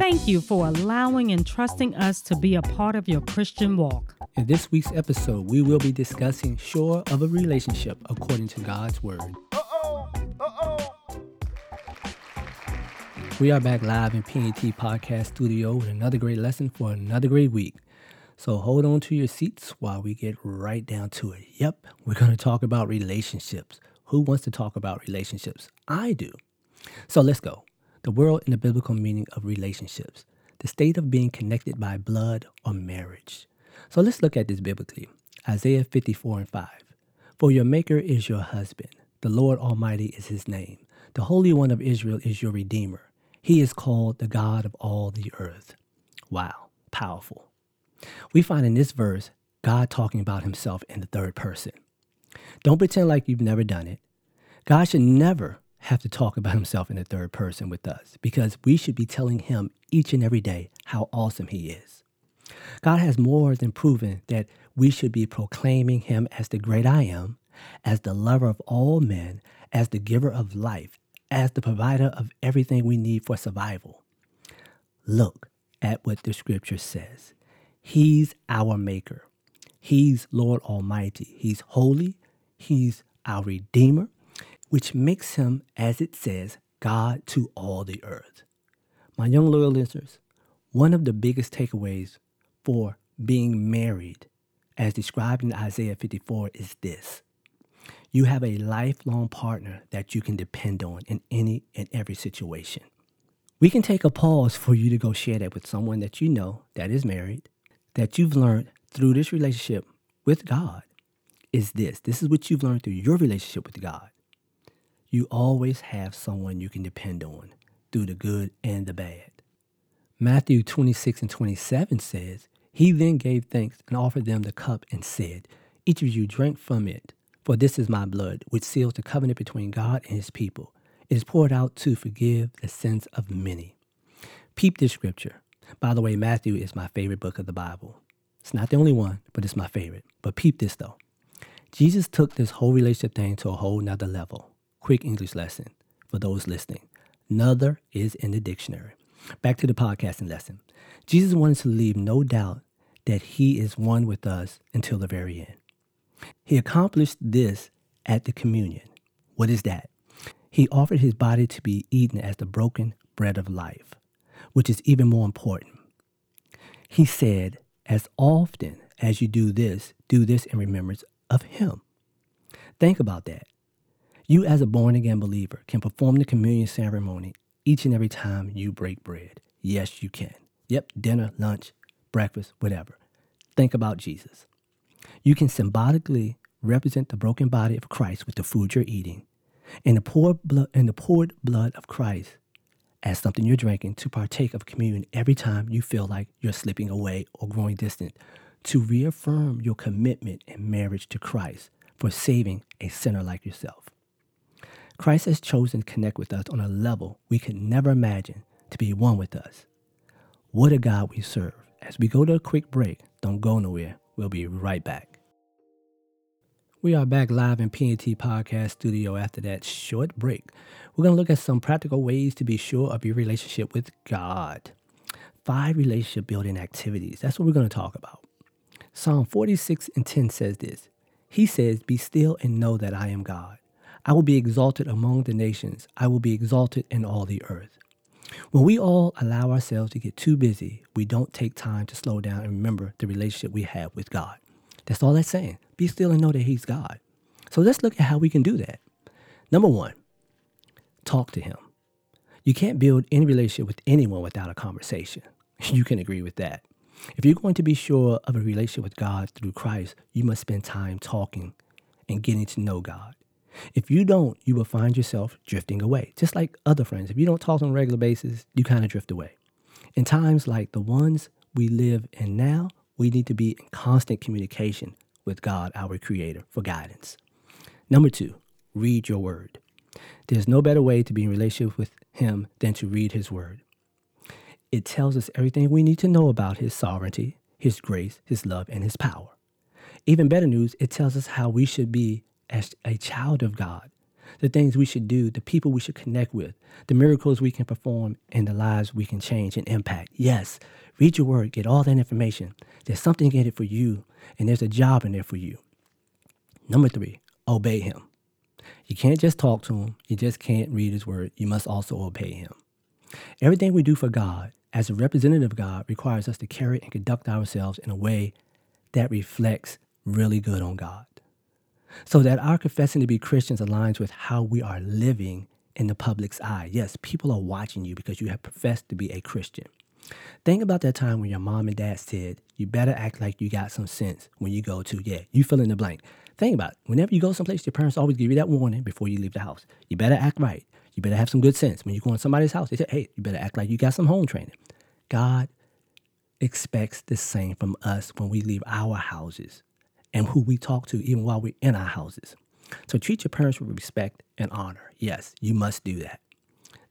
Thank you for allowing and trusting us to be a part of your Christian walk. In this week's episode, we will be discussing Sure of a Relationship according to God's Word. Uh-oh, uh-oh. We are back live in PNT Podcast Studio with another great lesson for another great week. So hold on to your seats while we get right down to it. Yep, we're going to talk about relationships. Who wants to talk about relationships? I do. So let's go. The world in the biblical meaning of relationships, the state of being connected by blood or marriage. So let's look at this biblically. Isaiah 54 and 5. For your Maker is your husband, the Lord Almighty is his name. The Holy One of Israel is your Redeemer. He is called the God of all the earth. Wow, powerful. We find in this verse God talking about himself in the third person. Don't pretend like you've never done it. God should never have to talk about himself in the third person with us because we should be telling him each and every day how awesome he is. God has more than proven that we should be proclaiming him as the great I am, as the lover of all men, as the giver of life, as the provider of everything we need for survival. Look at what the scripture says. He's our maker. He's Lord Almighty. He's holy. He's our Redeemer, which makes him, as it says, God to all the earth. My young loyal listeners, one of the biggest takeaways for being married, as described in Isaiah 54, is this you have a lifelong partner that you can depend on in any and every situation. We can take a pause for you to go share that with someone that you know that is married that you've learned through this relationship with God is this. This is what you've learned through your relationship with God. You always have someone you can depend on through the good and the bad. Matthew 26 and 27 says, He then gave thanks and offered them the cup and said, Each of you drink from it, for this is my blood, which seals the covenant between God and his people. It is poured out to forgive the sins of many. Peep this scripture. By the way, Matthew is my favorite book of the Bible. It's not the only one, but it's my favorite. But peep this though. Jesus took this whole relationship thing to a whole nother level. Quick English lesson for those listening. Another is in the dictionary. Back to the podcasting lesson. Jesus wanted to leave no doubt that he is one with us until the very end. He accomplished this at the communion. What is that? He offered his body to be eaten as the broken bread of life which is even more important. He said, As often as you do this, do this in remembrance of Him. Think about that. You, as a born again believer, can perform the communion ceremony each and every time you break bread. Yes, you can. Yep, dinner, lunch, breakfast, whatever. Think about Jesus. You can symbolically represent the broken body of Christ with the food you're eating, and the poured blood, and the poured blood of Christ as something you're drinking to partake of communion every time you feel like you're slipping away or growing distant, to reaffirm your commitment and marriage to Christ for saving a sinner like yourself. Christ has chosen to connect with us on a level we could never imagine to be one with us. What a God we serve. As we go to a quick break, don't go nowhere. We'll be right back. We are back live in PNT Podcast Studio after that short break. We're going to look at some practical ways to be sure of your relationship with God. Five relationship building activities. That's what we're going to talk about. Psalm 46 and 10 says this He says, Be still and know that I am God. I will be exalted among the nations, I will be exalted in all the earth. When we all allow ourselves to get too busy, we don't take time to slow down and remember the relationship we have with God. That's all that's saying. Be still and know that He's God. So let's look at how we can do that. Number one, talk to Him. You can't build any relationship with anyone without a conversation. You can agree with that. If you're going to be sure of a relationship with God through Christ, you must spend time talking and getting to know God. If you don't, you will find yourself drifting away, just like other friends. If you don't talk on a regular basis, you kind of drift away. In times like the ones we live in now, we need to be in constant communication with God, our Creator, for guidance. Number two, read your word. There's no better way to be in relationship with Him than to read His word. It tells us everything we need to know about His sovereignty, His grace, His love, and His power. Even better news, it tells us how we should be as a child of God, the things we should do, the people we should connect with, the miracles we can perform, and the lives we can change and impact. Yes, read your word, get all that information. There's something in it for you, and there's a job in there for you. Number three, obey him. You can't just talk to him, you just can't read his word. You must also obey him. Everything we do for God, as a representative of God, requires us to carry and conduct ourselves in a way that reflects really good on God. So that our confessing to be Christians aligns with how we are living in the public's eye. Yes, people are watching you because you have professed to be a Christian. Think about that time when your mom and dad said, you better act like you got some sense when you go to, yeah, you fill in the blank. Think about it. Whenever you go someplace, your parents always give you that warning before you leave the house. You better act right. You better have some good sense. When you go in somebody's house, they say, hey, you better act like you got some home training. God expects the same from us when we leave our houses and who we talk to even while we're in our houses. So treat your parents with respect and honor. Yes, you must do that.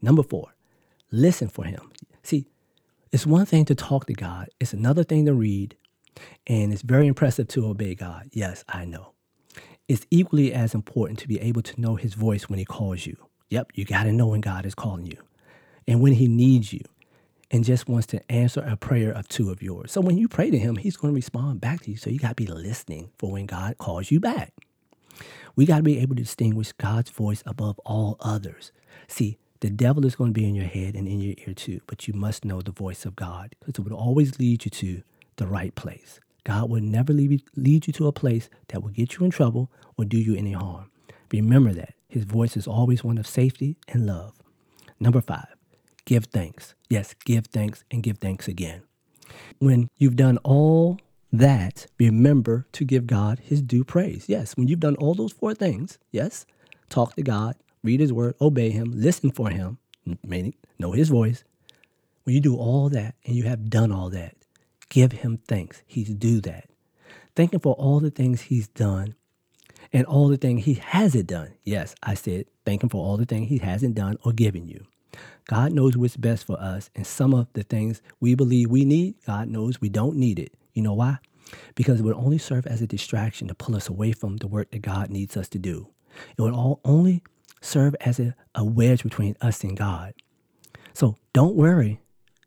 Number four, listen for him. See, it's one thing to talk to God, it's another thing to read, and it's very impressive to obey God. Yes, I know. It's equally as important to be able to know his voice when he calls you. Yep, you got to know when God is calling you and when he needs you and just wants to answer a prayer of two of yours. So when you pray to him, he's going to respond back to you. So you got to be listening for when God calls you back. We got to be able to distinguish God's voice above all others. See, the devil is going to be in your head and in your ear too, but you must know the voice of God because it will always lead you to the right place. God will never lead, you to a place that will get you in trouble or do you any harm. Remember that. His voice is always one of safety and love. Number five, give thanks. Yes, give thanks and give thanks again. When you've done all that, remember to give God his due praise. Yes, when you've done all those four things, yes, talk to God, read his word, obey him, listen for him, know his voice. When you do all that and you have done all that, give him thanks. He's due that. Thank him for all the things he's done and all the things he hasn't done. Yes, I said thank him for all the things he hasn't done or given you. God knows what's best for us, and some of the things we believe we need, God knows we don't need it. You know why? Because it would only serve as a distraction to pull us away from the work that God needs us to do. It would all only serve as a, a wedge between us and God. So don't worry.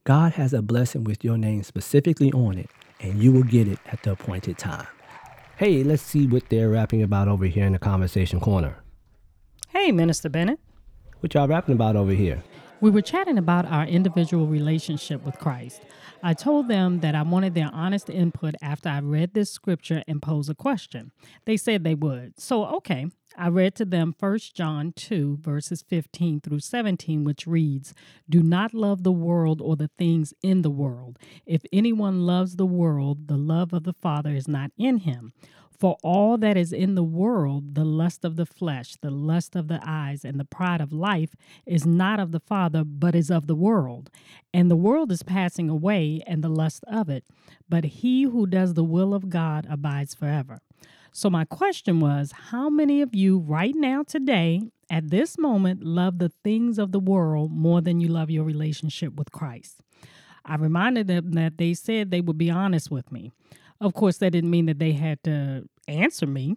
God has a blessing with your name specifically on it, and you will get it at the appointed time. Hey, let's see what they're rapping about over here in the conversation corner. Hey, Minister Bennett. What y'all rapping about over here? We were chatting about our individual relationship with Christ. I told them that I wanted their honest input after I read this scripture and posed a question. They said they would. So, okay, I read to them 1 John 2, verses 15 through 17, which reads Do not love the world or the things in the world. If anyone loves the world, the love of the Father is not in him. For all that is in the world, the lust of the flesh, the lust of the eyes, and the pride of life, is not of the Father, but is of the world. And the world is passing away, and the lust of it. But he who does the will of God abides forever. So, my question was how many of you right now, today, at this moment, love the things of the world more than you love your relationship with Christ? I reminded them that they said they would be honest with me. Of course, that didn't mean that they had to answer me.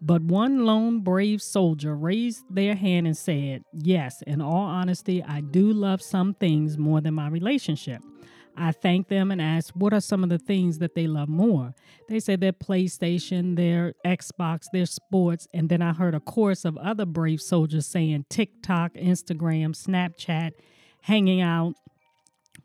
But one lone brave soldier raised their hand and said, Yes, in all honesty, I do love some things more than my relationship. I thanked them and asked, What are some of the things that they love more? They said their PlayStation, their Xbox, their sports. And then I heard a chorus of other brave soldiers saying TikTok, Instagram, Snapchat, hanging out.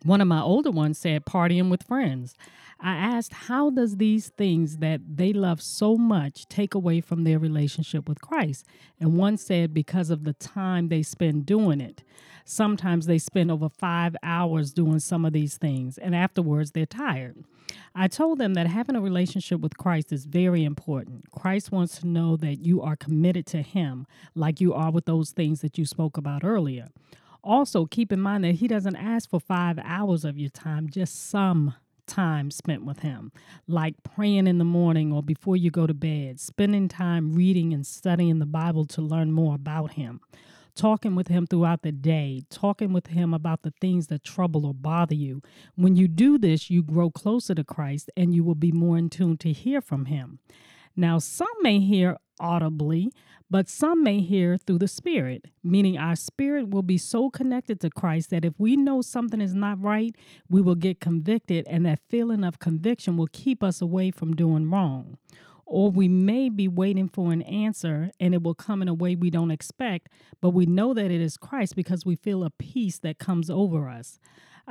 One of my older ones said partying with friends. I asked, how does these things that they love so much take away from their relationship with Christ? And one said, because of the time they spend doing it. Sometimes they spend over five hours doing some of these things, and afterwards they're tired. I told them that having a relationship with Christ is very important. Christ wants to know that you are committed to Him, like you are with those things that you spoke about earlier. Also, keep in mind that He doesn't ask for five hours of your time, just some time spent with Him, like praying in the morning or before you go to bed, spending time reading and studying the Bible to learn more about Him talking with him throughout the day, talking with him about the things that trouble or bother you. When you do this, you grow closer to Christ and you will be more in tune to hear from him. Now, some may hear audibly, but some may hear through the Spirit, meaning our spirit will be so connected to Christ that if we know something is not right, we will get convicted, and that feeling of conviction will keep us away from doing wrong or we may be waiting for an answer and it will come in a way we don't expect, but we know that it is Christ because we feel a peace that comes over us.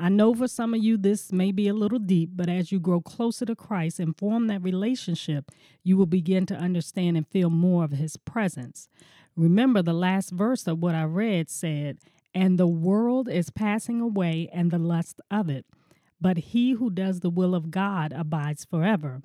I know for some of you this may be a little deep, but as you grow closer to Christ and form that relationship, you will begin to understand and feel more of his presence. Remember, the last verse of what I read said, And the world is passing away and the lust of it, but he who does the will of God abides forever.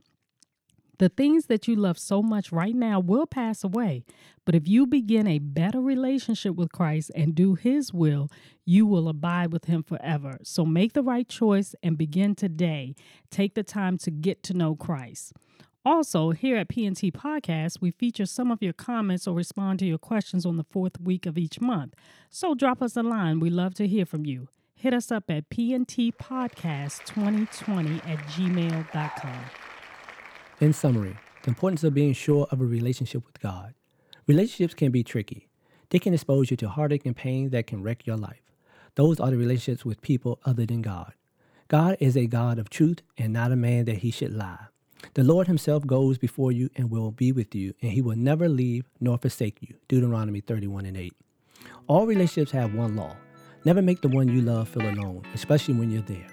The things that you love so much right now will pass away. But if you begin a better relationship with Christ and do His will, you will abide with Him forever. So make the right choice and begin today. Take the time to get to know Christ. Also, here at PNT Podcast, we feature some of your comments or respond to your questions on the fourth week of each month. So drop us a line. We love to hear from you. Hit us up at pntpodcast2020 at gmail.com. In summary, the importance of being sure of a relationship with God. Relationships can be tricky. They can expose you to heartache and pain that can wreck your life. Those are the relationships with people other than God. God is a God of truth and not a man that he should lie. The Lord himself goes before you and will be with you, and he will never leave nor forsake you. Deuteronomy 31 and 8. All relationships have one law. Never make the one you love feel alone, especially when you're there.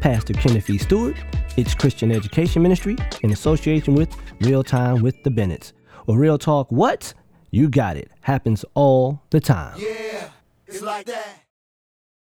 Pastor Kenneth E. Stewart, its Christian Education Ministry, in association with Real Time with the Bennetts. Or Real Talk What? You got it. Happens all the time. Yeah, it's like that.